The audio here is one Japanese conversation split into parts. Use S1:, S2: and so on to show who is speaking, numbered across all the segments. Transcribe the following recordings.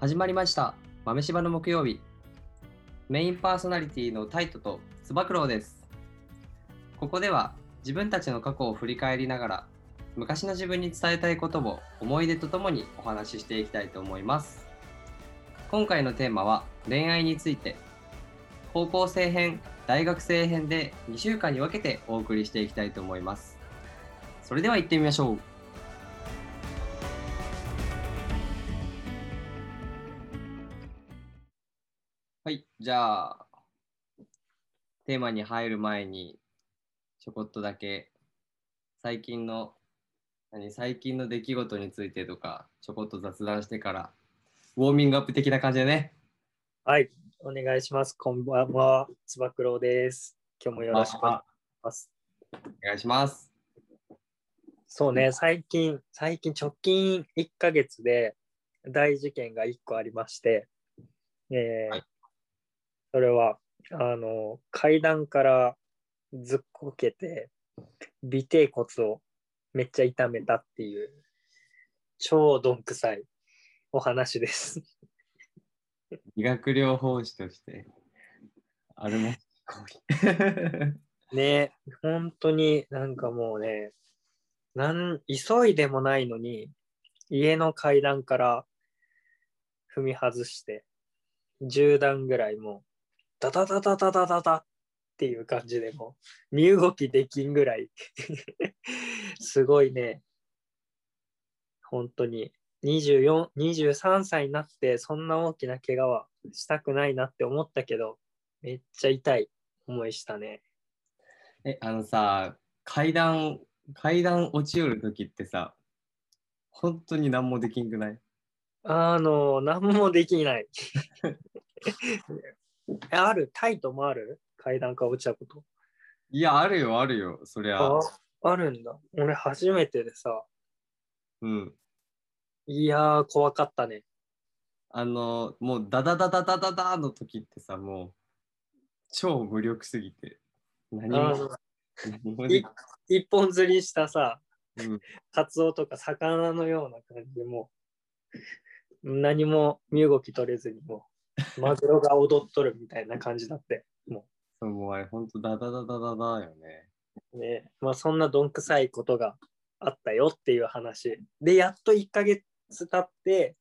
S1: 始まりました。豆柴の木曜日。メインパーソナリティのタイトとつば九郎です。ここでは自分たちの過去を振り返りながら昔の自分に伝えたいことを思い出とともにお話ししていきたいと思います。今回のテーマは恋愛について。高校生編大学生編で2週間に分けてお送りしていきたいと思います。それでは行ってみましょう。はい、じゃあ、テーマに入る前に、ちょこっとだけ、最近の、何、最近の出来事についてとか、ちょこっと雑談してから、ウォーミングアップ的な感じでね。
S2: はい、お願いします。こんばんは、つば九郎です。今日もよろしくお願いします。
S1: お願いします。
S2: そうね、最近、最近直近1ヶ月で大事件が1個ありまして、えー
S1: はい
S2: それは、あの、階段からずっこけて、尾てい骨をめっちゃ痛めたっていう、超どんくさいお話です。
S1: 医学療法士として、あれも。
S2: ね本当になんかもうね、なん急いでもないのに、家の階段から踏み外して、10段ぐらいもう、ダダダダダダダダっていう感じでもう、身動きできんぐらい、すごいね、本当に。24、23歳になって、そんな大きな怪我はしたくないなって思ったけど、めっちゃ痛い。思いしたね。
S1: え、あのさ、階段、階段落ちよるときってさ、本当に何もできんくない？
S2: あの、何もできない。えある？タイトもある？階段から落ちたこと。
S1: いや、あるよ、あるよ、そりゃ。
S2: ああるんだ。俺初めてでさ、
S1: うん。
S2: いやー怖かったね。
S1: あの、もうダダダダダダダの時ってさ、もう超無力すぎて、何も何も
S2: 一本釣りしたさ、
S1: うん
S2: カツオとか魚のような感じでもう、何も身動き取れずにもう、マグロが踊っとるみたいな感じだって。も
S1: そうもうあれ、ほんとダダダダダダよね。
S2: うね、まあそんなどんくさいことがあったよっていう話。で、やっと1ヶ月経って、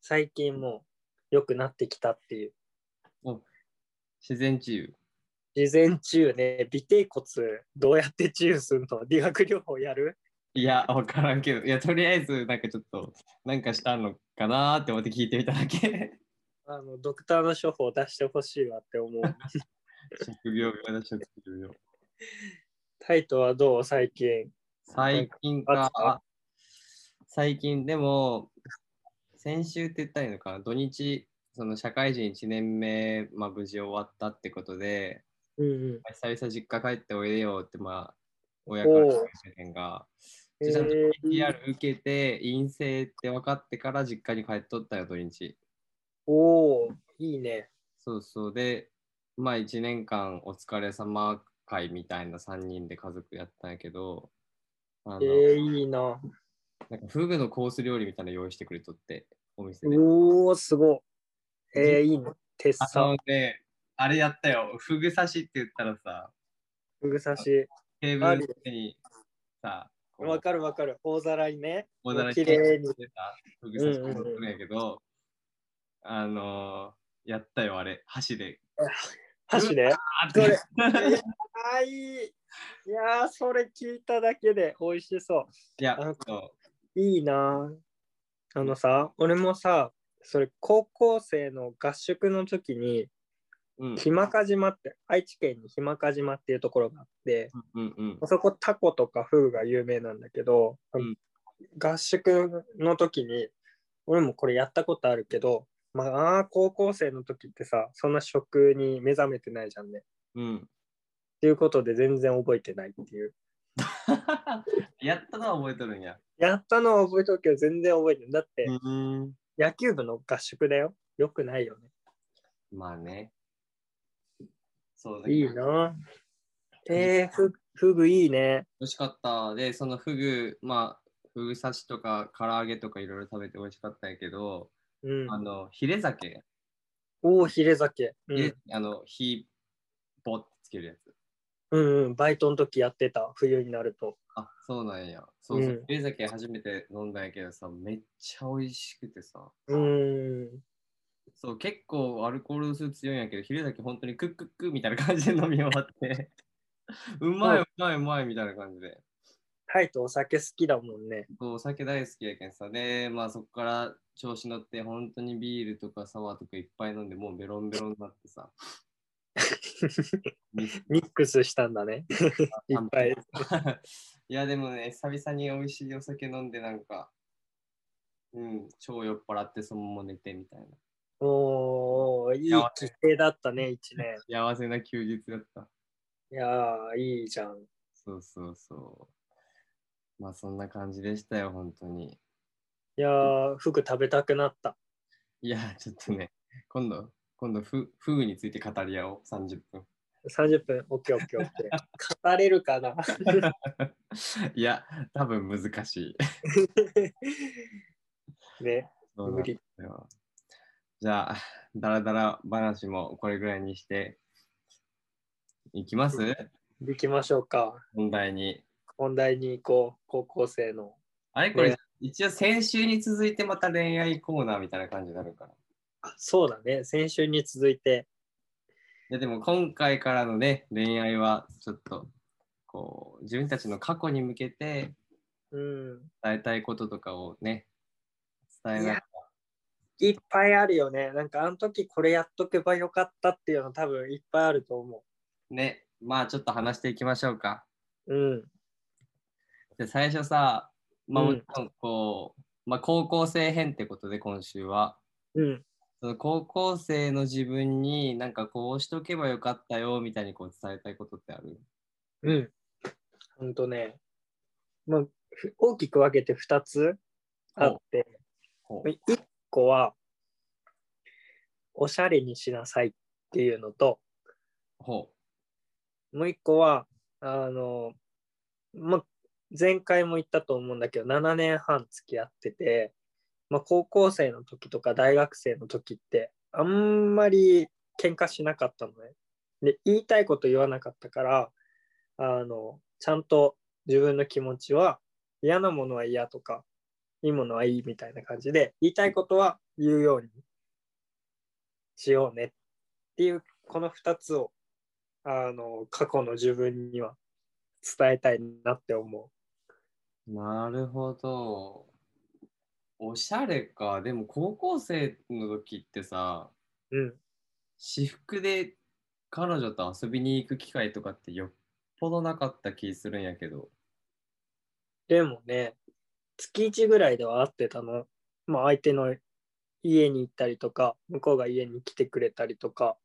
S2: 最近もう良くなってきたっていう。
S1: 自然治癒。
S2: 事前治癒ね、尾てい骨どうやって治癒するの？理学療法やる？
S1: いや、わからんけど、いや、とりあえず、なんかちょっと、なんかしたのかなーって思って聞いてみただけ。
S2: あのドクターの処方出してほしいわって思う。
S1: 職業病だ、職業病。
S2: タイトはどう？最近。
S1: 最近
S2: あ
S1: か、最近、でも、先週って言ったらいいのかな、土日、その社会人1年目、まあ、無事終わったってことで、
S2: うんうん。
S1: 久々実家帰っておいでよって、まあ、親から言われてんが、
S2: おー
S1: ちゃんと
S2: えー
S1: PCR 受けて、陰性って分かってから実家に帰っとったよ、土日。
S2: おおいいね。
S1: そうそう。で、まあ1年間お疲れ様会みたいな3人で家族やったんやけど、あの、
S2: えー、いいな。
S1: なんかフグのコース料理みたいなの用意してくれとって、お店で。
S2: おおすごい。えー、いいね。テッ
S1: あ
S2: サ
S1: のね、あれやったよ。フグ刺しって言ったらさ、
S2: ふぐ刺し。
S1: テーブルにさ、
S2: わかるわかる。大皿にね。
S1: 大皿に
S2: 綺麗に。
S1: でさ、フグ刺しやけど、あのー、やったよ、あれ、箸で。
S2: 箸で？
S1: あ
S2: それいい。いやー、それ聞いただけで美味しそ
S1: いや
S2: あ、
S1: そう
S2: いいな。あのさ、俺もさ、それ高校生の合宿の時に、
S1: うん。
S2: 日間賀島って、愛知県に日間賀島っていうところがあって、
S1: うんうん。
S2: そこタコとかフグが有名なんだけど、
S1: うん
S2: 合宿の時に俺もこれやったことあるけどまあ高校生の時ってさそんな食に目覚めてないじゃんね。っ
S1: うん。
S2: ていうことで全然覚えてないっていう。
S1: やったのは覚えとるんや。
S2: やったのは覚えとるけど全然覚えてない。だって
S1: うん。
S2: 野球部の合宿だよ。よくないよね。
S1: まあね。そうだ
S2: いいな。えー、フフグいいね。
S1: 美味しかった。で、そのフグ、まあ、フグ刺しとか唐揚げとかいろいろ食べて美味しかったんやけど、
S2: うん。
S1: あの、ヒレ酒。
S2: おお、ヒレ酒。うん。
S1: あの、ヒボってつけるやつ。
S2: うんうん。バイトの時やってた。冬になると。
S1: あ、そうなんや。そうそう。
S2: うん
S1: ヒレ酒初めて飲んだんやけどさ、めっちゃ美味しくてさ。
S2: うーん。
S1: そう、結構アルコール度数強いんやけど、ヒレ酒本当にクックックみたいな感じで飲み終わって、うまいうまいうまいみたいな感じで。
S2: タイとお酒好きだもんね。
S1: そうお酒大好きやけんさ。で、まあそこから調子乗って、本当にビールとかサワーとかいっぱい飲んで、もうベロンベロンになってさ。
S2: ミックスしたんだね。いっぱい。
S1: いや、でもね、久々に美味しいお酒飲んで、なんか、うん、超酔っ払ってそのまま寝てみたいな。
S2: おお、いい帰省だったね、一年。
S1: 幸せな休日だった。
S2: いやー、いいじゃん。
S1: そうそうそう。まあそんな感じでしたよ、本当に。
S2: いやー、フグ食べたくなった。
S1: いや、ちょっとね、今度、今度フ、フグについて語り合おう、30分。
S2: 30分、オッケーオッケーオッケー。語れるかな？
S1: いや、多分難しい。
S2: ね、
S1: そうなん
S2: 無理。
S1: じゃあ、だらだら話もこれぐらいにしていきます？
S2: 行きましょうか。
S1: 本題に。
S2: 本題に行こう、高校生の。
S1: あれ？これ、
S2: ね
S1: 一応先週に続いてまた恋愛コーナーみたいな感じになるから。
S2: そうだね、先週に続いて。
S1: やでも今回からのね、恋愛はちょっと、こう、自分たちの過去に向けて
S2: うん。
S1: 伝えたいこととかをね、伝えながら。
S2: いっぱいあるよね。なんかあの時これやっとけばよかったっていうの多分いっぱいあると思
S1: ね、まあちょっと話していきましょうか。
S2: う。うん。
S1: で最初さ、まあ
S2: うん。
S1: もちろんこう、まあ高校生編ってことで今週は、
S2: うん。
S1: その高校生の自分になんかこうしとけばよかったよみたいにこう伝えたいことってある？
S2: うん。ほんとね。まあ、ふ大きく分けて2つあって、
S1: ほ
S2: 1個は、おしゃれにしなさいっていうのと、
S1: ほ
S2: もう1個は、あの、まあ、前回も言ったと思うんだけど、7年半付き合ってて、まあ、高校生の時とか大学生の時って、あんまり喧嘩しなかったのね。で、言いたいこと言わなかったから、あの、ちゃんと自分の気持ちは嫌なものは嫌とか、いいものはいいみたいな感じで、言いたいことは言うようにしようねっていう、この2つを、あの、過去の自分には伝えたいなって思
S1: う。なるほど。おしゃれか。でも高校生の時ってさ、
S2: う。うん。
S1: 私服で彼女と遊びに行く機会とかってよっぽどなかった気するんやけど。
S2: でもね、月1ぐらいでは会ってたの。まあ相手の家に行ったりとか、向こうが家に来てくれたりとか、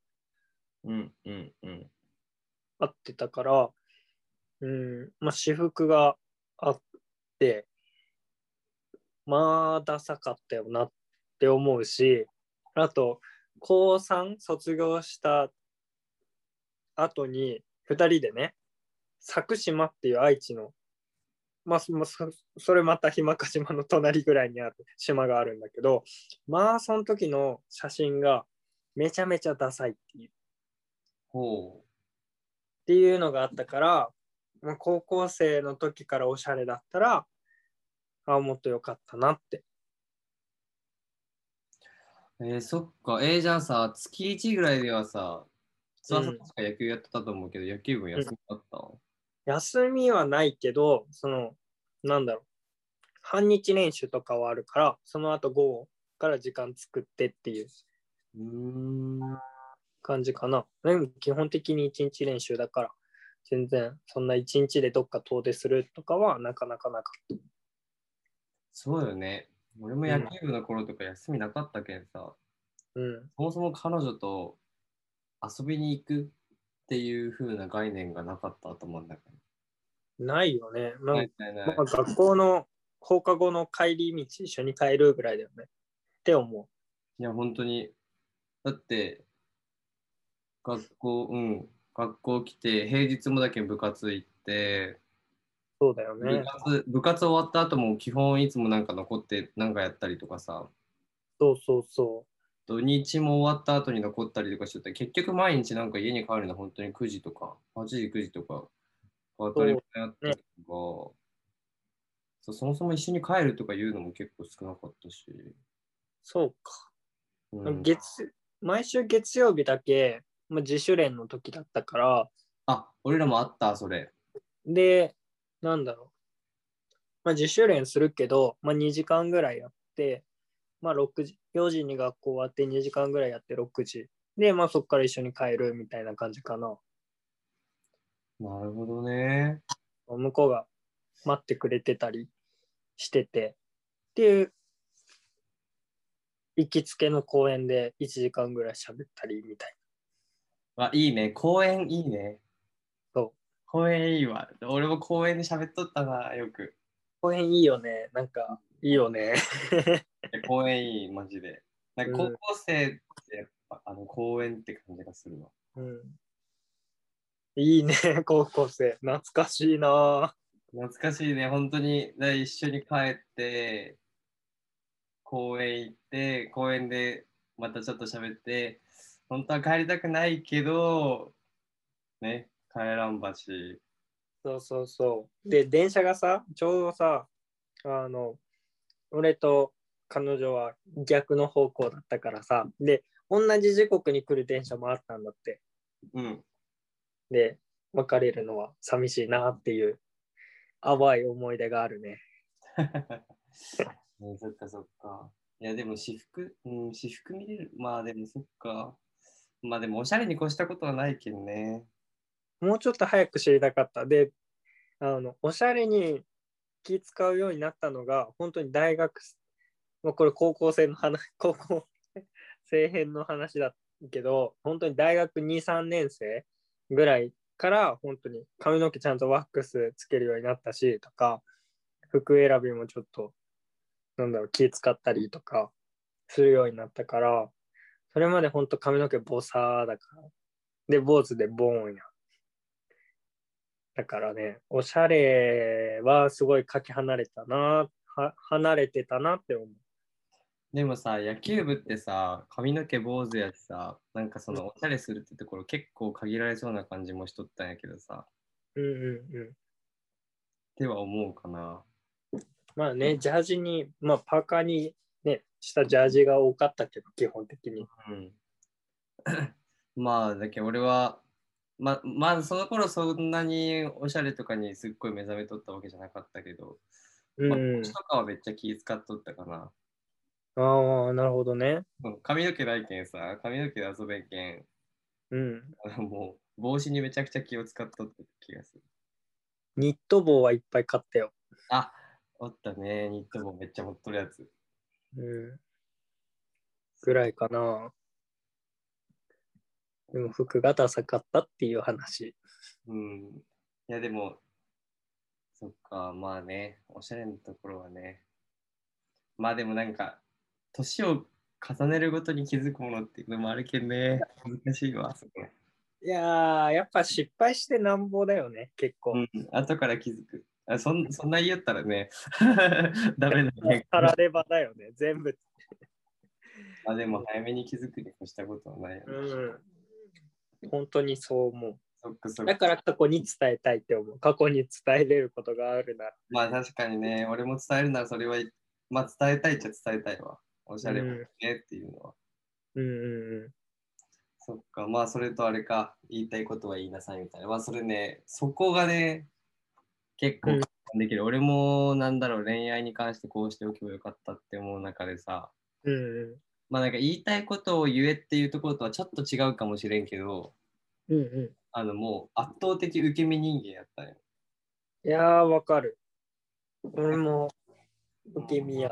S1: うんうんうん。
S2: 会ってたから、うん、まあ私服があって、まあダサかったよなって思うし、あと、高3卒業した後に、2人でね、佐久島っていう愛知の、まあ、それまた日間賀島の隣ぐらいにある島があるんだけど、まあその時の写真がめちゃめちゃダサいっていう。
S1: ほ
S2: っていうのがあったから、まあ、高校生の時からおしゃれだったら、あもっと良かったなって。
S1: う。えー、そっか。えー、じゃあさ、月1ぐらいではさ、翼
S2: うん
S1: 確か野球やってたと思うけど、野球部休みだった、
S2: 休みはないけど、その、なんだろう、半日練習とかはあるから、その後午後から時間作ってっていう
S1: うーん。
S2: 感じかな。でも基本的に一日練習だから、全然そんな一日でどっか遠出するとかはなかなかなかった。
S1: そうよね。俺も野球部の頃とか休みなかったけんさ、
S2: うん。
S1: そもそも彼女と遊びに行くっていう風な概念がなかったと思うんだけ
S2: ないよね。
S1: ど。
S2: なん
S1: ないないない
S2: まあ、学校の放課後の帰り道一緒に帰るぐらいだよね。って思
S1: いや、本当に。だって、学校、うん、学校来て、平日もだけ部活行って、
S2: う。そうだよ
S1: 部
S2: ね。
S1: 活部活終わった後も基本いつもなんか残ってなんかやったりとかさ、
S2: そうそうそ
S1: 土日も終わった後に残ったりとかしてて、結局毎日なんか家に帰るの本当に9時とか、8時、9時とか、当たり前だったけど、そうそもそも一緒に帰るとかいうのも結構少なかったし。
S2: う。そうか。
S1: うん、
S2: 月、毎週月曜日だけ、まあ、自主練の時だったから、
S1: あ、俺らもあった、それ。
S2: で、なんだろう。まあ、自主練するけど、まあ、2時間ぐらいやって、まあ、6時、4時に学校終わって2時間ぐらいやって6時。で、まあ、そこから一緒に帰るみたいな感じかな。
S1: なるほどね。
S2: 向こうが待ってくれてたりしてて、っていう、行きつけの公園で1時間ぐらい喋ったりみたい
S1: あ、いいね。公園いいね。公園いいわ。俺も公園で喋っとったな、よく。
S2: な。公園いいよね。なんか、いいよね。
S1: 公園いい、マジで。なんか
S2: うん
S1: 高校生ってやっぱ、あの公園って感じがするわ。
S2: うん。いいね、高校生。懐かしいな。
S1: 懐かしいね、本当に。だ一緒に帰って、公園行って、公園でまたちょっと喋って、本当は帰りたくないけど、ね、帰らんばし。
S2: そうそうそう。で、電車がさ、ちょうどさ、あの、俺と彼女は逆の方向だったからさ、で、同じ時刻に来る電車もあったんだって。
S1: うん。
S2: で、別れるのは寂しいなっていう淡い思い出があるね。
S1: ねそっかそっか。いや、でも私服、うん、私服見れる。まあでもそっか。まあでもおしゃれに越したことはないけどね。
S2: もうちょっと早く知りたかった。で、あの、おしゃれに気使うようになったのが、本当に大学、まあ、これ高校生の話、高校生編の話だけど、本当に大学2、3年生ぐらいから、本当に髪の毛ちゃんとワックスつけるようになったし、とか、服選びもちょっと、なんだろう、気使ったりとかするようになったから、それまで本当髪の毛ボサーだから。で、坊主でボーンや。だからね、おしゃれはすごいかけ離れたな、は離れてたなって思う。
S1: でもさ、野球部ってさ、髪の毛坊主やしさ、なんかそのおしゃれするってところ結構限られそうな感じもしとったんやけどさ、
S2: うんうんうん。
S1: っては思うかな。
S2: まあね、ジャージに、まあパーカーにね、したジャージが多かったけど、基本的に。
S1: うん。まあ、だけど俺は、ままあその頃そんなにおしゃれとかにすっごい目覚めとったわけじゃなかったけど、まあ、
S2: うん
S1: 腰。とかはめっちゃ気使っとったかな。
S2: ああ、なるほどね。
S1: うん髪の毛ないけんさ、髪の毛で遊べんけん、
S2: うん。
S1: もう帽子にめちゃくちゃ気を使っとった気がする。
S2: ニット帽はいっぱい買ったよ。
S1: あ、おったね、ニット帽めっちゃ持っとるやつ。
S2: うん。ぐらいかな。でも服がダサかったっていう話。
S1: うん。いや、でも、そっか、まあね、おしゃれなところはね。まあでもなんか、年を重ねるごとに気づくものっていうのもあるけんね。難しいわ、そこ。
S2: いやー、やっぱ失敗してなんぼだよね、結構。
S1: うん、後から気づく。あそんそんな言ったらね、ダメだね。
S2: たらればだよね、全部。
S1: あでも早めに気づくに越したことはないよね。
S2: うん。本当にそう思う。だから過去に伝えたいって思う。過去に伝えれることがあるなら。
S1: まあ確かにね、俺も伝えるならそれは、まあ伝えたいっちゃ伝えたいわ。おしゃれもねっていうのは。
S2: うんうんうん。
S1: そっか、まあそれとあれか、言いたいことは言いなさいみたいな。まあそれね、そこがね、結構
S2: うん
S1: できる。俺もなんだろう、恋愛に関してこうしておけばよかったって思う中でさ、
S2: うんうん。
S1: まあなんか言いたいことを言えっていうところとはちょっと違うかもしれんけど、
S2: うんう
S1: あのもう圧倒的受け身人間やったんよ。
S2: ん。いやー、わかる。俺も受け身や。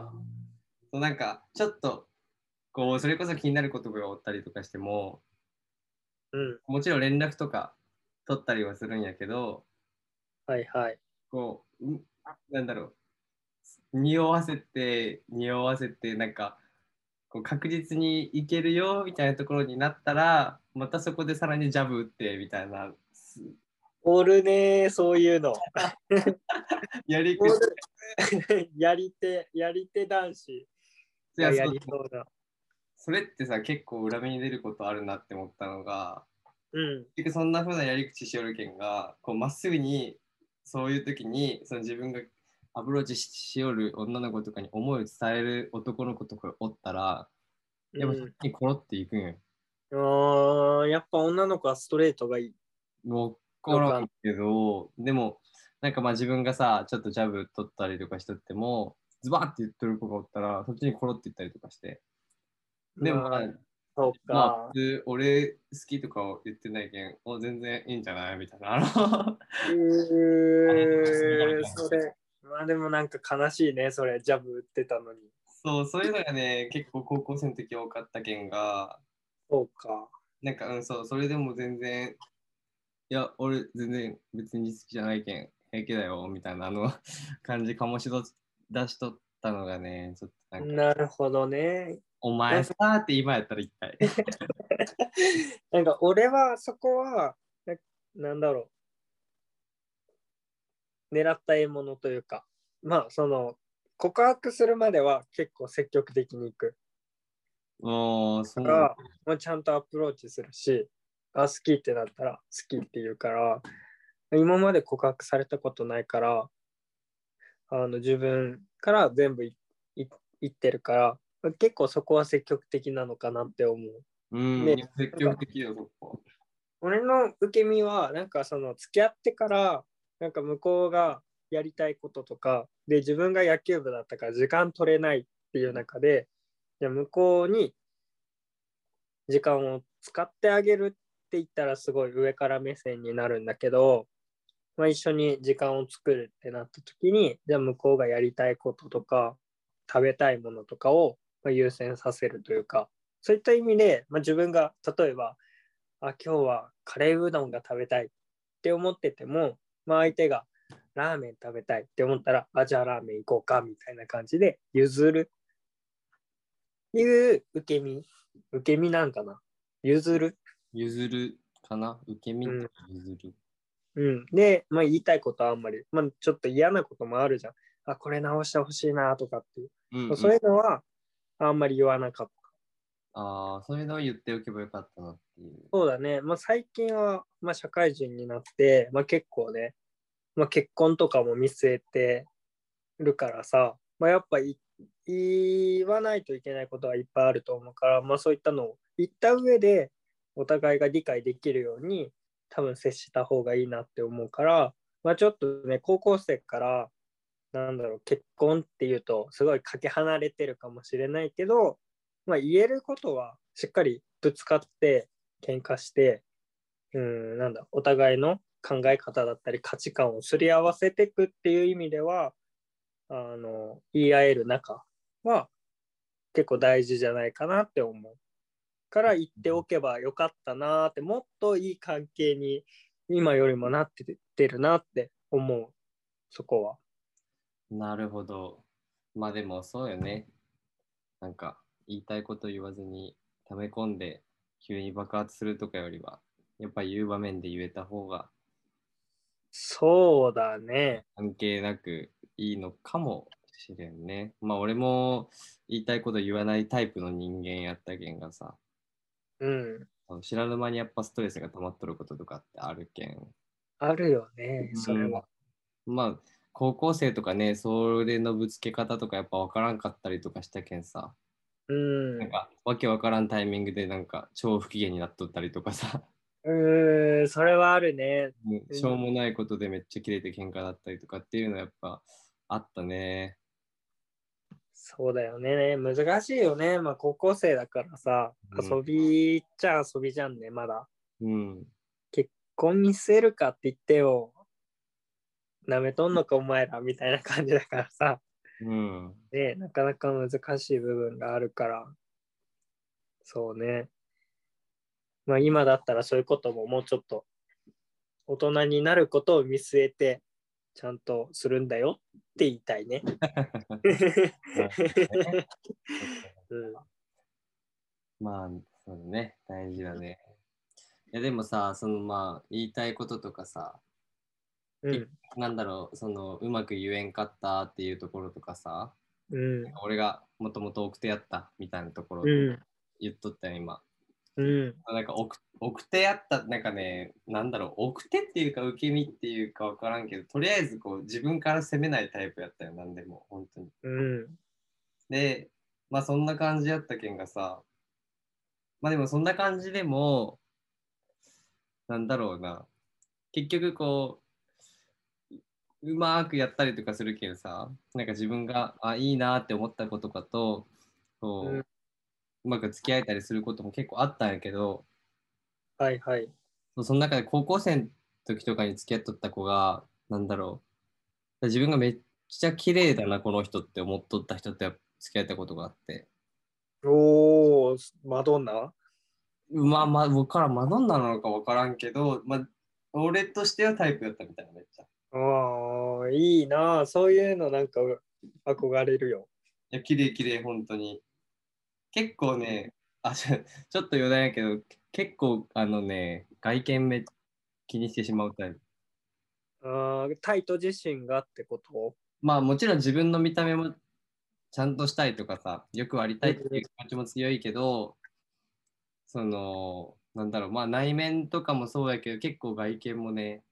S1: そうなんかちょっとこうそれこそ気になることがおったりとかしても
S2: うん。
S1: もちろん連絡とか取ったりはするんやけど
S2: はいはい。
S1: こうんなんだろう匂わせて匂わせてなんかこう確実にいけるよみたいなところになったらまたそこでさらにジャブ打ってみたいなす
S2: おるねー、そういうの。
S1: やり
S2: お
S1: 口
S2: るやり手、やり手男子。
S1: いや
S2: やりそうだ。
S1: それってさ、結構裏目に出ることあるなって思ったのが、
S2: うん。
S1: 結局そんな風なやり口しよるけんが、こうまっすぐに、そういう時に、その自分がアプローチししよる女の子とかに思いを伝える男の子とかおったら、やっぱにコロっていくんよ。
S2: うん、あーやっぱ女の子はストレートがいい。
S1: わからんけど、でも、なんかまあ自分がさ、ちょっとジャブ取ったりとかしとっても、ズバーって言ってる子がおったら、そっちにコロって言ったりとかして。でもまあ、
S2: そうか。
S1: まあ、普通俺好きとかを言ってないけん、お全然いいんじゃない？みたいな。あの
S2: えー、それ。まあでもなんか悲しいね、それ、ジャブ打ってたのに。
S1: そう、そういうのがね、結構高校生の時多かったけんが、
S2: そうか。
S1: なんか、うん、そう、それでも全然、いや、俺全然別に好きじゃないけん、平気だよ、みたいなあの感じ醸し出しとったのがね、ちょっとなんか、
S2: なるほどね。
S1: お前さーって今やったら一体。
S2: なんか俺はそこは、ななんだろう。狙った獲物というか、まあその告白するまでは結構積極的に行く。
S1: もう、そう
S2: だから、まあ、ちゃんとアプローチするし、あ、好きってなったら好きって言うから、今まで告白されたことないから、あの自分から全部いい言ってるから、結構そこは積極的なのかなって思う。
S1: うん、
S2: ね
S1: 積極的よ、そこ。
S2: 俺の受け身は、なんかその付き合ってから、なんか向こうがやりたいこととか、で、自分が野球部だったから時間取れないっていう中で、じゃ向こうに時間を使ってあげるって言ったらすごい上から目線になるんだけど、まあ、一緒に時間を作るってなった時に、じゃあ向こうがやりたいこととか、食べたいものとかを優先させるというか、そういった意味で、まあ、自分が例えば、あ、今日はカレーうどんが食べたいって思ってても、まあ、相手がラーメン食べたいって思ったら、あ、じゃあラーメン行こうかみたいな感じで譲るいう受け身、受け身なんかな譲る。
S1: 譲るかな受け身と譲る。
S2: うん。で、まあ、言いたいことはあんまり、まあ、ちょっと嫌なこともあるじゃん。あ、これ直してほしいなとかっていう。
S1: うんうん
S2: そういうのはあんまり言わなかった。
S1: ああ、そういうのを言っておけばよかったなっていう。
S2: そうだね。まあ、最近は、まあ、社会人になって、まあ、結構ね、まあ、結婚とかも見据えてるからさ、まあ、やっぱ言わないといけないことはいっぱいあると思うから、まあ、そういったのを言った上でお互いが理解できるように多分接した方がいいなって思うから、まあ、ちょっとね高校生からなんだろう結婚っていうとすごいかけ離れてるかもしれないけど、まあ、言えることはしっかりぶつかって喧嘩してうんなんだお互いの考え方だったり価値観をすり合わせていくっていう意味ではあの言い合える仲は結構大事じゃないかなって思う。から言っておけばよかったなーってもっといい関係に今よりもなってってるなって思うそこは。
S1: なるほど。まあでもそうよね。なんか言いたいこと言わずに溜め込んで急に爆発するとかよりは、やっぱ言う場面で言えた方が
S2: そうだね。
S1: 関係なくいいのかもしれんね。まあ俺も言いたいこと言わないタイプの人間やったけんがさ、
S2: うん。
S1: 知らぬ間にやっぱストレスが溜まっとることとかってあるけん。
S2: あるよね、それは。
S1: まあ高校生とかね、それのぶつけ方とかやっぱ分からんかったりとかしたけんさ、
S2: うん。
S1: なんかわけわからんタイミングでなんか超不機嫌になっとったりとかさ、
S2: うん、それはあるね。
S1: しょうもないことでめっちゃキレて喧嘩だったりとかっていうのはやっぱあったね。
S2: そうだよね。難しいよね。まあ高校生だからさ、
S1: うん
S2: 遊びっちゃ遊びじゃんね、まだ。
S1: うん。
S2: 結婚見せるかって言ってよ。なめとんのかお前らみたいな感じだからさ。
S1: うん。
S2: ね、なかなか難しい部分があるから。そうね。まあ今だったらそういうことももうちょっと大人になることを見据えてちゃんとするんだよって言いたいね。う ん
S1: まあ、そうだね。大事だね。いやでもさ、そのまあ言いたいこととかさ、
S2: うん
S1: なんだろう、そのうまく言えんかったっていうところとかさ、
S2: うん
S1: 俺がもともと奥手やったみたいなところ
S2: うん。
S1: 言っとったよ、今。
S2: うん。
S1: なんか奥奥手やった、なんかね、なんだろう、奥手っていうか受け身っていうか分からんけど、とりあえずこう自分から攻めないタイプやったよ、なんでも、本当に。
S2: うん。
S1: で、まあそんな感じやったけんがさ、まあでもそんな感じでも、なんだろうな、結局こう、うまーくやったりとかするけどさ、なんか自分が、あ、いいなって思ったことかと、こう、
S2: う
S1: まく付き合えたりすることも結構あったんやけど、
S2: はいはい。
S1: その中で高校生の時とかに付き合っとった子が、なんだろう、自分がめっちゃ綺麗だな、この人って思っとった人って付き合ったことがあって、
S2: おー、マドンナ？
S1: まあまあ、僕からマドンナなのか分からんけど、まあ、俺としてはタイプだったみたいな、めっちゃ。い
S2: ああ、いいなあそういうのなんか憧れるよ。
S1: や、綺麗綺麗本当に。結構ね、あ、ちょちょっと余談やけど、結構、あのね、外見め気にしてしまうタイプ。
S2: あータイト自身がってこと？
S1: まあもちろん自分の見た目もちゃんとしたいとかさ、よくありたいっていう気持ちも強いけど、その、なんだろう、まあ内面とかもそうやけど、結構外見もね、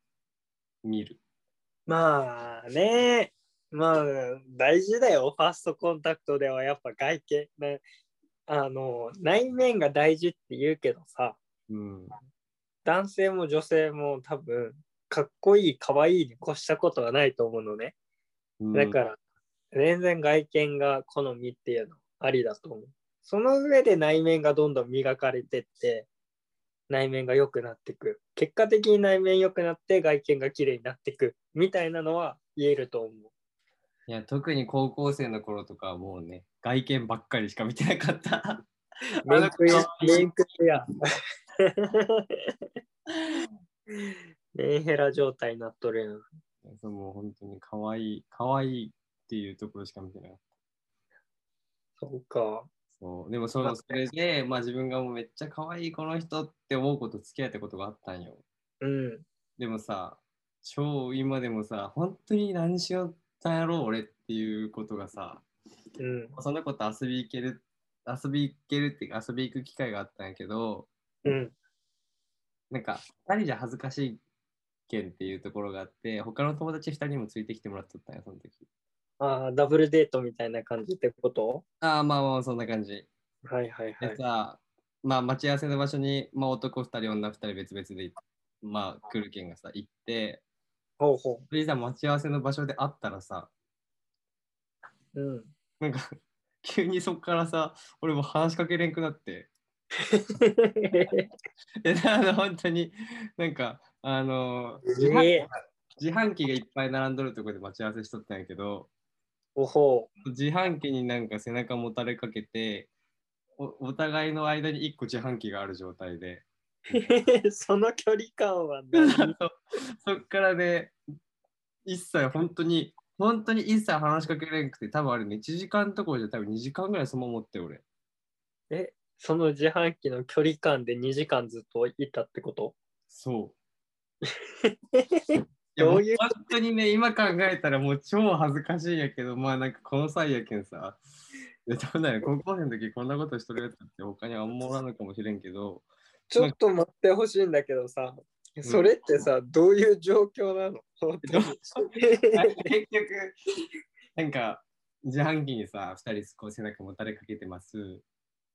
S1: 見る。
S2: まあね、まあ大事だよ、ファーストコンタクトではやっぱ外見。ね、あの内面が大事って言うけどさ、
S1: うん。
S2: 男性も女性も多分かっこいい、かわいいに越したことはないと思うのね。
S1: うん
S2: だから、全然外見が好みっていうのありだと思う。その上で内面がどんどん磨かれてって、内面が良くなっていく。結果的に内面良くなって外見が綺麗になっていくみたいなのは言えると思う。
S1: いや、特に高校生の頃とかはもうね、外見ばっかりしか見てなかった。
S2: メイクや、メイクや。メンヘラ状態になっとるやん。
S1: そうもう本当に可愛い、可愛いっていうところしか見てなかった。
S2: そうか。
S1: でもそのそれで、まあ自分がもうめっちゃ可愛いこの人って思うこと付き合ったことがあったんよ。
S2: うん。
S1: でもさ、超今でもさ、本当に何しよったんやろう俺っていうことがさ、
S2: うん。
S1: その子と遊び行ける、遊び行けるっていうか遊び行く機会があったんやけど、
S2: うん。
S1: なんか2人じゃ恥ずかしいけんっていうところがあって、他の友達2人にもついてきてもらっとったんや、その時。
S2: ああ、ダブルデートみたいな感じってこと？
S1: ああ、まあまあそんな感じ。
S2: はいはいはい。
S1: でさ、まあ待ち合わせの場所に、まあ男2人、女2人別々で、まあ来るけんがさ、行って、
S2: ほうほ
S1: それでさ、待ち合わせの場所で会ったらさ、
S2: う。うん。
S1: なんか、急にそっからさ、俺もう話しかけれんくなって、で、あの、本当に、なんか、あの、自販
S2: ええ
S1: 自販機がいっぱい並んどるとこで待ち合わせしとったんやけど、
S2: おほ
S1: 自販機になんか背中もたれかけて、おお互いの間に1個自販機がある状態で、
S2: う。その距離感は何
S1: そそっからね、一切本当に、本当に一切話しかけれんくて、多分あれね、1時間ところじゃ多分2時間ぐらいそのまま持って俺。
S2: え、その自販機の距離感で2時間ずっといたってこと？
S1: そう。いや
S2: どういう
S1: も本当にね、今考えたらもう超恥ずかしいんやけど、まあなんかこの際やけんさ、でどうなんや高校生の時こんなことしとるやつって他にあんまおらんのかもしれんけど、
S2: ちょっと待ってほしいんだけどさ、それってさ、どういう状況なの？
S1: 結局、なんか自販機にさ、2人こう背中もたれかけてます。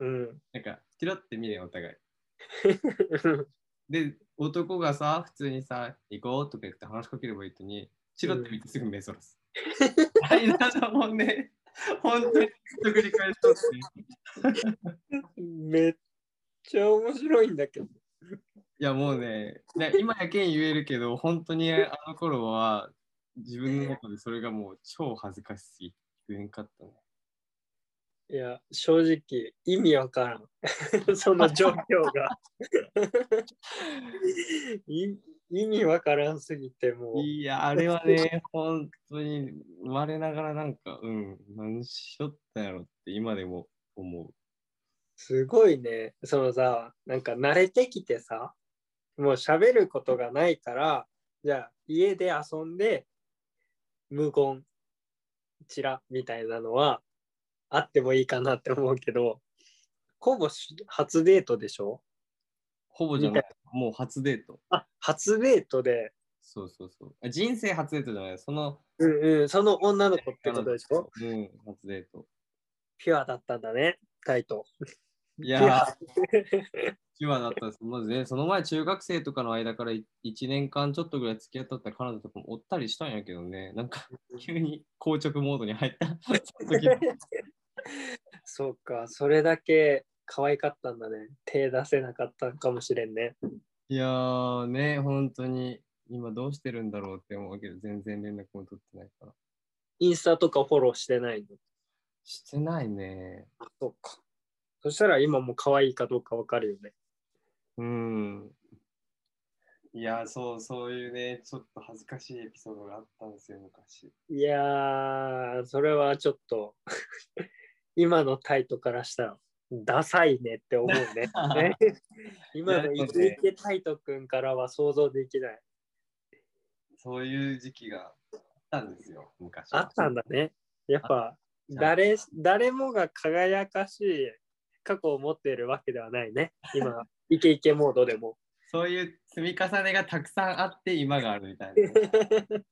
S2: うん。
S1: なんか、チロって見れんお互い。で、男がさ、普通にさ、行こうとか言って話しかければいいのに、チロって見てすぐ目そらす。間のもんね、本当に繰り返しとって。
S2: めっちゃ面白いんだけど。
S1: いやもうね、ね今やけん言えるけど、本当にあの頃は自分の中でそれがもう超恥ずかしすぎて言えんかったね。
S2: いや、正直意味わからん。その状況が。い意味わからんすぎてもう。
S1: いや、あれはね、本当に我ながらなんか、うん、何しよったんやろって今でも思う。
S2: すごいね。そのさ、なんか慣れてきてさ、もう喋ることがないから、じゃあ家で遊んで無言、チラみたいなのは、あってもいいかなって思うけど、ほぼし初デートでしょ？
S1: ほぼじゃない。もう初デート。
S2: あ、初デートで、
S1: そうそうそう。あ人生初デートじゃない。その、
S2: うんうん、その女の子ってことでしょ？
S1: うん、初デート。
S2: ピュアだったんだね、タイト。
S1: いやー、ピュアだったです。まずね、その前、中学生とかの間から1年間ちょっとぐらい付き合っとった彼女とかもおったりしたんやけどね、なんか急に硬直モードに入った時
S2: そうか、それだけ可愛かったんだね。手出せなかったかもしれんね。
S1: いやーね、本当に今どうしてるんだろうって思うけど、全然連絡も取ってないから。
S2: インスタとかフォローしてないの？
S1: してないね。
S2: あそうか。そしたら今も可愛いかどうかわかるよね。
S1: うん。いやー、そう、そういうね、ちょっと恥ずかしいエピソードがあったんですよ、昔。
S2: いやー、それはちょっと今のタイトからしたらダサいねって思うね。ね 今のイケイケタイトくんからは想像できない。
S1: そういう時期があったんですよ、昔。
S2: あったんだね。やっぱ誰誰もが輝かしい過去を持っているわけではないね。今、イケイケモードでも。
S1: そういう積み重ねがたくさんあって今があるみたいな。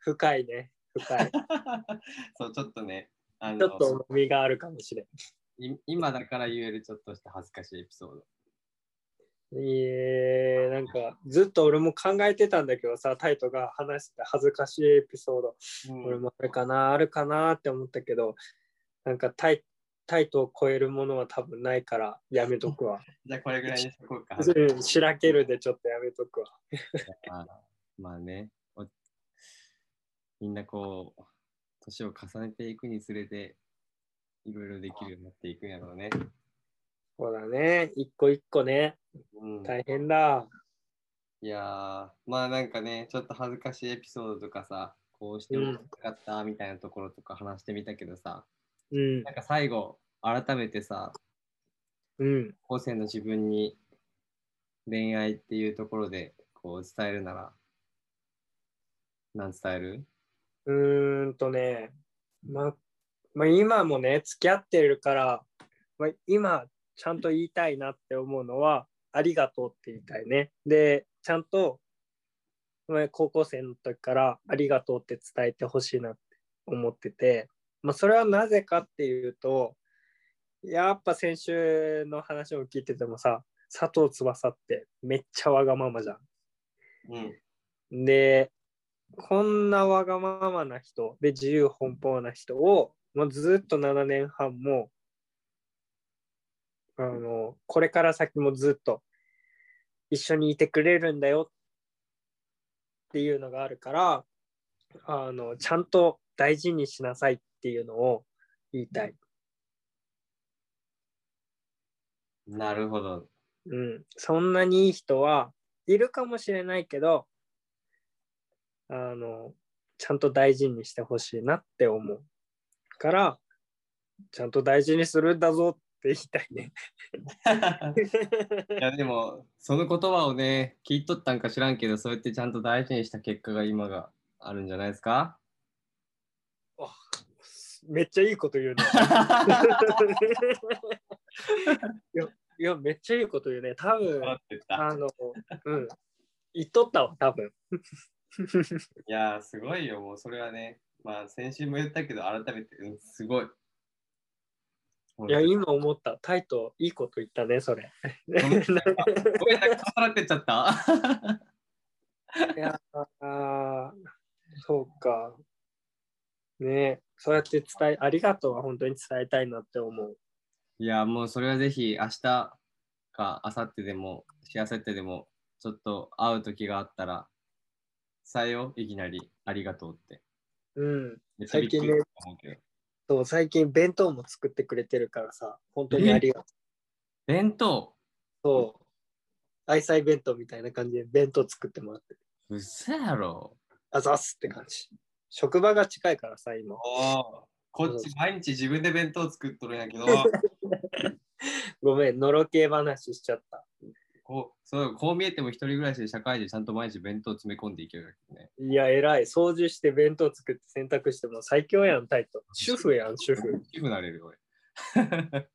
S2: 深いね。深い。
S1: そう、ちょっとね、
S2: ちょっと重みがあるかもしれん。
S1: い今だから言えるちょっとした恥ずかしいエピソード。
S2: いえなんかずっと俺も考えてたんだけどさ、タイトが話してた恥ずかしいエピソード、
S1: うん
S2: 俺もあるかな、あるかなって思ったけど、なんかタイタイトを超えるものは多分ないからやめとくわ。
S1: じゃあこれぐらいにしとこうか。
S2: うんしらけるでちょっとやめとくわ。
S1: まあまあねお、みんなこう、年を重ねていくにつれて、いろいろできるようになっていくんやろうね。
S2: そうだね、一個一個ね、
S1: うん、
S2: 大変だ。
S1: いやー、まあなんかね、ちょっと恥ずかしいエピソードとかさ、こうしてもらかったみたいなところとか話してみたけどさ、
S2: うん、
S1: なんか最後、改めてさ、
S2: うん。
S1: 高専の自分に恋愛っていうところでこう伝えるなら、何伝える？
S2: うーんとね、まあ、まあ、今もね、付き合ってるから、まあ、今、ちゃんと言いたいなって思うのは、ありがとうって言いたいね。で、ちゃんと、まあ高校生の時からありがとうって伝えてほしいなって思ってて、まあ、それはなぜかっていうと、やっぱ先週の話を聞いててもさ、佐藤翼ってめっちゃわがままじゃん。
S1: うん。
S2: で、こんなわがままな人で自由奔放な人を、もうずっと7年半もあのこれから先もずっと一緒にいてくれるんだよっていうのがあるからあのちゃんと大事にしなさいっていうのを言いたい。
S1: なるほど。
S2: うん、そんなにいい人はいるかもしれないけどあのちゃんと大事にしてほしいなって思うからちゃんと大事にするんだぞって言いたいね。
S1: いやでも、その言葉をね、聞いとったんか知らんけど、そうやってちゃんと大事にした結果が今があるんじゃないですか？
S2: めっちゃいいこと言うね。いやいやめっちゃいいこと言うね。多分 あのうん言っとったわ多分。
S1: いやー、すごいよ、もうそれはね。まあ、先週も言ったけど、改めて、うん、すごい。
S2: いや今思ったタイトいいこと言ったねそれ。
S1: ごめん、なんか重なってっちゃった？
S2: いやそうか。ねそうやって伝え、ありがとうは本当に伝えたいなって思う。
S1: いや、もうそれはぜひ、明日か明後日でも、しあさってでも、ちょっと会う時があったら、伝えよう、いきなり、ありがとうって。
S2: うん。
S1: めっちゃびっくりすると思うけど。
S2: そう、最近弁当も作ってくれてるからさ、本当にありがと
S1: 弁当？
S2: う。そう。愛妻弁当みたいな感じで弁当作ってもらってる。
S1: うっそやろ。
S2: あざっすって感じ。職場が近いからさ、今。
S1: こっち毎日自分で弁当作っとるんやけど、
S2: ごめん、のろけ話しちゃった。
S1: こうそうこう見えても一人暮らしで社会でちゃんと毎日弁当詰め込んでいけるわけね。
S2: いや、偉い。掃除して弁当作って洗濯しても最強やん、タイト。主婦やん、主婦。
S1: 主婦なれるよ、俺。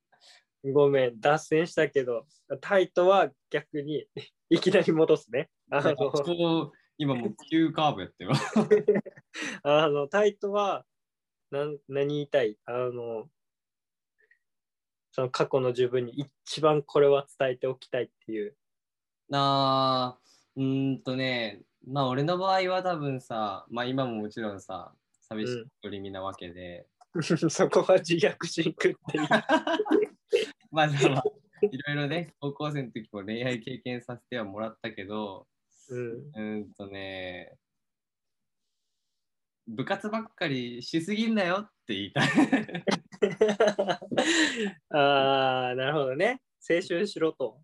S2: ごめん、脱線したけど、タイトは逆に いきなり戻すね。あの、
S1: 今もう急カーブやってよ。
S2: あのタイトは何何言いたい？あの、その過去の自分に一番これは伝えておきたいっていう。
S1: なあ、うーんとね、まあ俺の場合は多分さ、まあ今ももちろんさ、寂しい一人身なわけで、
S2: そこは自虐心くって。
S1: まあまあ、いろいろね、高校生の時も恋愛経験させてはもらったけど、
S2: うん、
S1: うーんとね、部活ばっかりしすぎんなよって言いたい。
S2: ああ、なるほどね。青春しろと。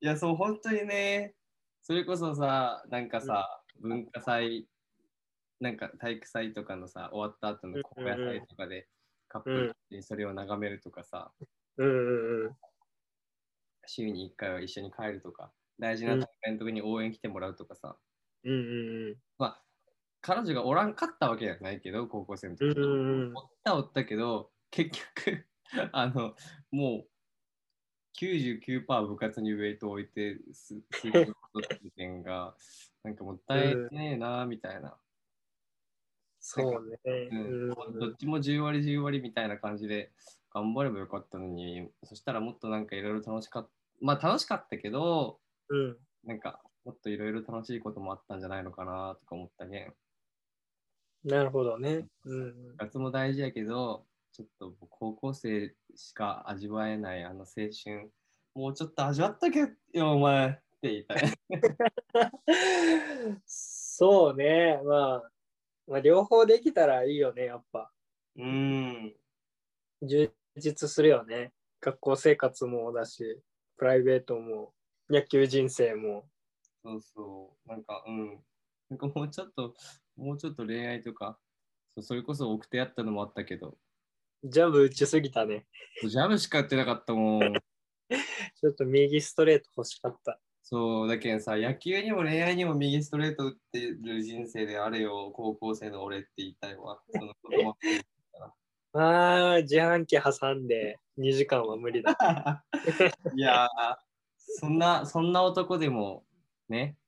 S1: いや、そう、本当にね、それこそさ、なんかさ、文化祭、なんか体育祭とかのさ、終わった後の高野祭とかで、カップルでそれを眺めるとかさ、
S2: うんうんうん。
S1: 週に1回は一緒に帰るとか、大事な大会の時に応援来てもらうとかさ、
S2: うんうんうん。
S1: まあ、彼女がおらんかったわけじゃないけど、高校生の時。
S2: うんうんうん
S1: おったおったけど、結局、あの、もう、99%部活にウェイトを置いてす、することって点が、なんかもったいねえな、みたいな。
S2: そうね。
S1: どっちも10割10割みたいな感じで頑張ればよかったのに、そしたらもっとなんかいろいろ楽しかった、まあ楽しかったけど、
S2: うん。
S1: なんかもっといろいろ楽しいこともあったんじゃないのかなとか思ったね。
S2: なるほどね。うん
S1: 部活も大事やけど、ちょっと高校生しか味わえないあの青春、もうちょっと味わったけよ、お前って言いたい。
S2: そうね、まあ、まあ、両方できたらいいよね、やっぱ。
S1: うん。
S2: 充実するよね。学校生活もだし、プライベートも、野球人生も。
S1: そうそう。なんか、うん。なんかもうちょっと、もうちょっと恋愛とか、それこそ奥手やったのもあったけど、
S2: ジャブ打ちすぎたね。
S1: ジャブしかやってなかったもん。
S2: ちょっと右ストレート欲しかった。
S1: そう、だけどさ、野球にも恋愛にも右ストレート打ってる人生であれよ、高校生の俺って言いたいわ。その言葉
S2: ああ、自販機挟んで2時間は無理だ。
S1: いやー、そんな、そんな男でも、ね、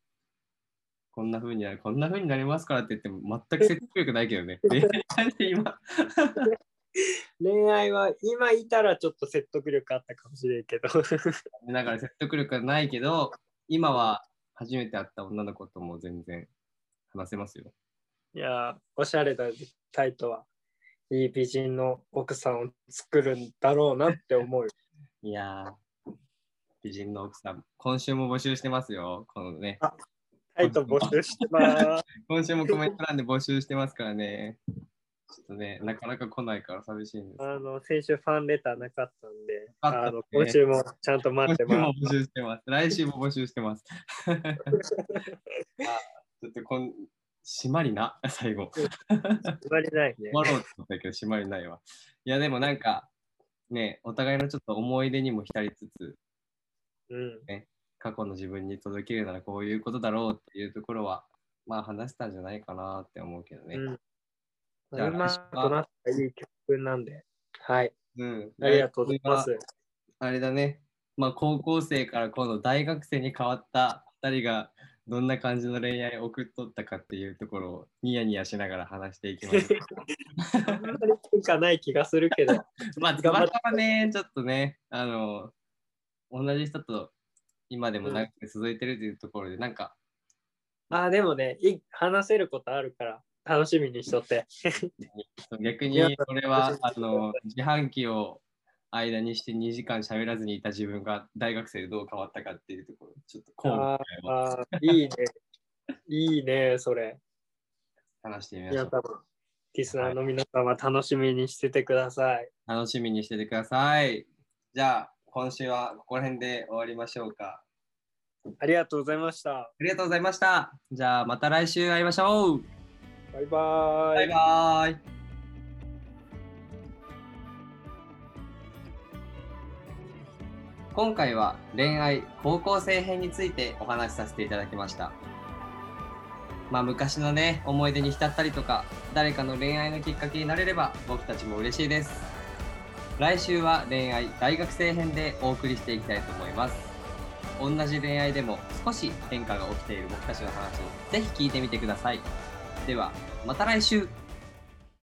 S1: こんな風になる、こんな風になりますからって言っても、全く説得力ないけどね。今、
S2: 恋愛は今いたらちょっと説得力あったかもしれんけど。
S1: だから説得力はないけど、今は初めて会った女の子とも全然話せますよ。
S2: いやー、おしゃれだタイトは。いい美人の奥さんを作るんだろうなって思うよ。
S1: いやー、美人の奥さん、今週も募集してますよ。このね、
S2: タイト募集してます。
S1: 今週もコメント欄で募集してますからね。ちょっとね、なかなか来ないから寂しいんです。
S2: あの、先週ファンレターなかったんで、
S1: あ
S2: あの今週もちゃんと待ってます。
S1: 募集してます。来週も募集してます。あちょっとこん、締まりな、最後。
S2: 決まりないね
S1: 終。わろうと思ったけど、締まりないわ。いや、でもなんか、ね、お互いのちょっと思い出にも浸りつつ、
S2: うん。
S1: 過去の自分に届けるならこういうことだろうっていうところは、まあ話したんじゃないかなって思うけどね。
S2: うん。
S1: じゃあ
S2: 今
S1: 来週は
S2: となったいい曲なんで。はい。
S1: うん。
S2: ありがとうございます。
S1: あれだね、まあ、高校生から今度大学生に変わった2人がどんな感じの恋愛を送っとったかっていうところをニヤニヤしながら話していきます。
S2: あんまり変化ない気がするけど。
S1: まあ、たまたまね、ちょっとね、あの、同じ人と今でも長く続いてるというところで、なんか、
S2: あ、でもね、い話せることあるから、楽しみにしとって。
S1: 逆に
S2: いや
S1: 俺はあの自販機を間にして2時間喋らずにいた自分が大学生でどう変わったかっていうところ、ちょっとこう
S2: ああ、いいね。いいね、それ。
S1: 話してみましょう。
S2: リスナーの皆様、楽しみにしててください。
S1: 楽しみにしててください。じゃあ、今週はここら辺で終わりましょうか。
S2: ありがとうございました。
S1: ありがとうございました。じゃあ、また来週会いましょう。
S2: バイバーイ。
S1: バイバイ。今回は恋愛高校生編についてお話しさせていただきましたまあ昔のね思い出に浸ったりとか誰かの恋愛のきっかけになれれば僕たちも嬉しいです来週は恋愛大学生編でお送りしていきたいと思います同じ恋愛でも少し変化が起きている僕たちの話をぜひ聞いてみてくださいではまた来週。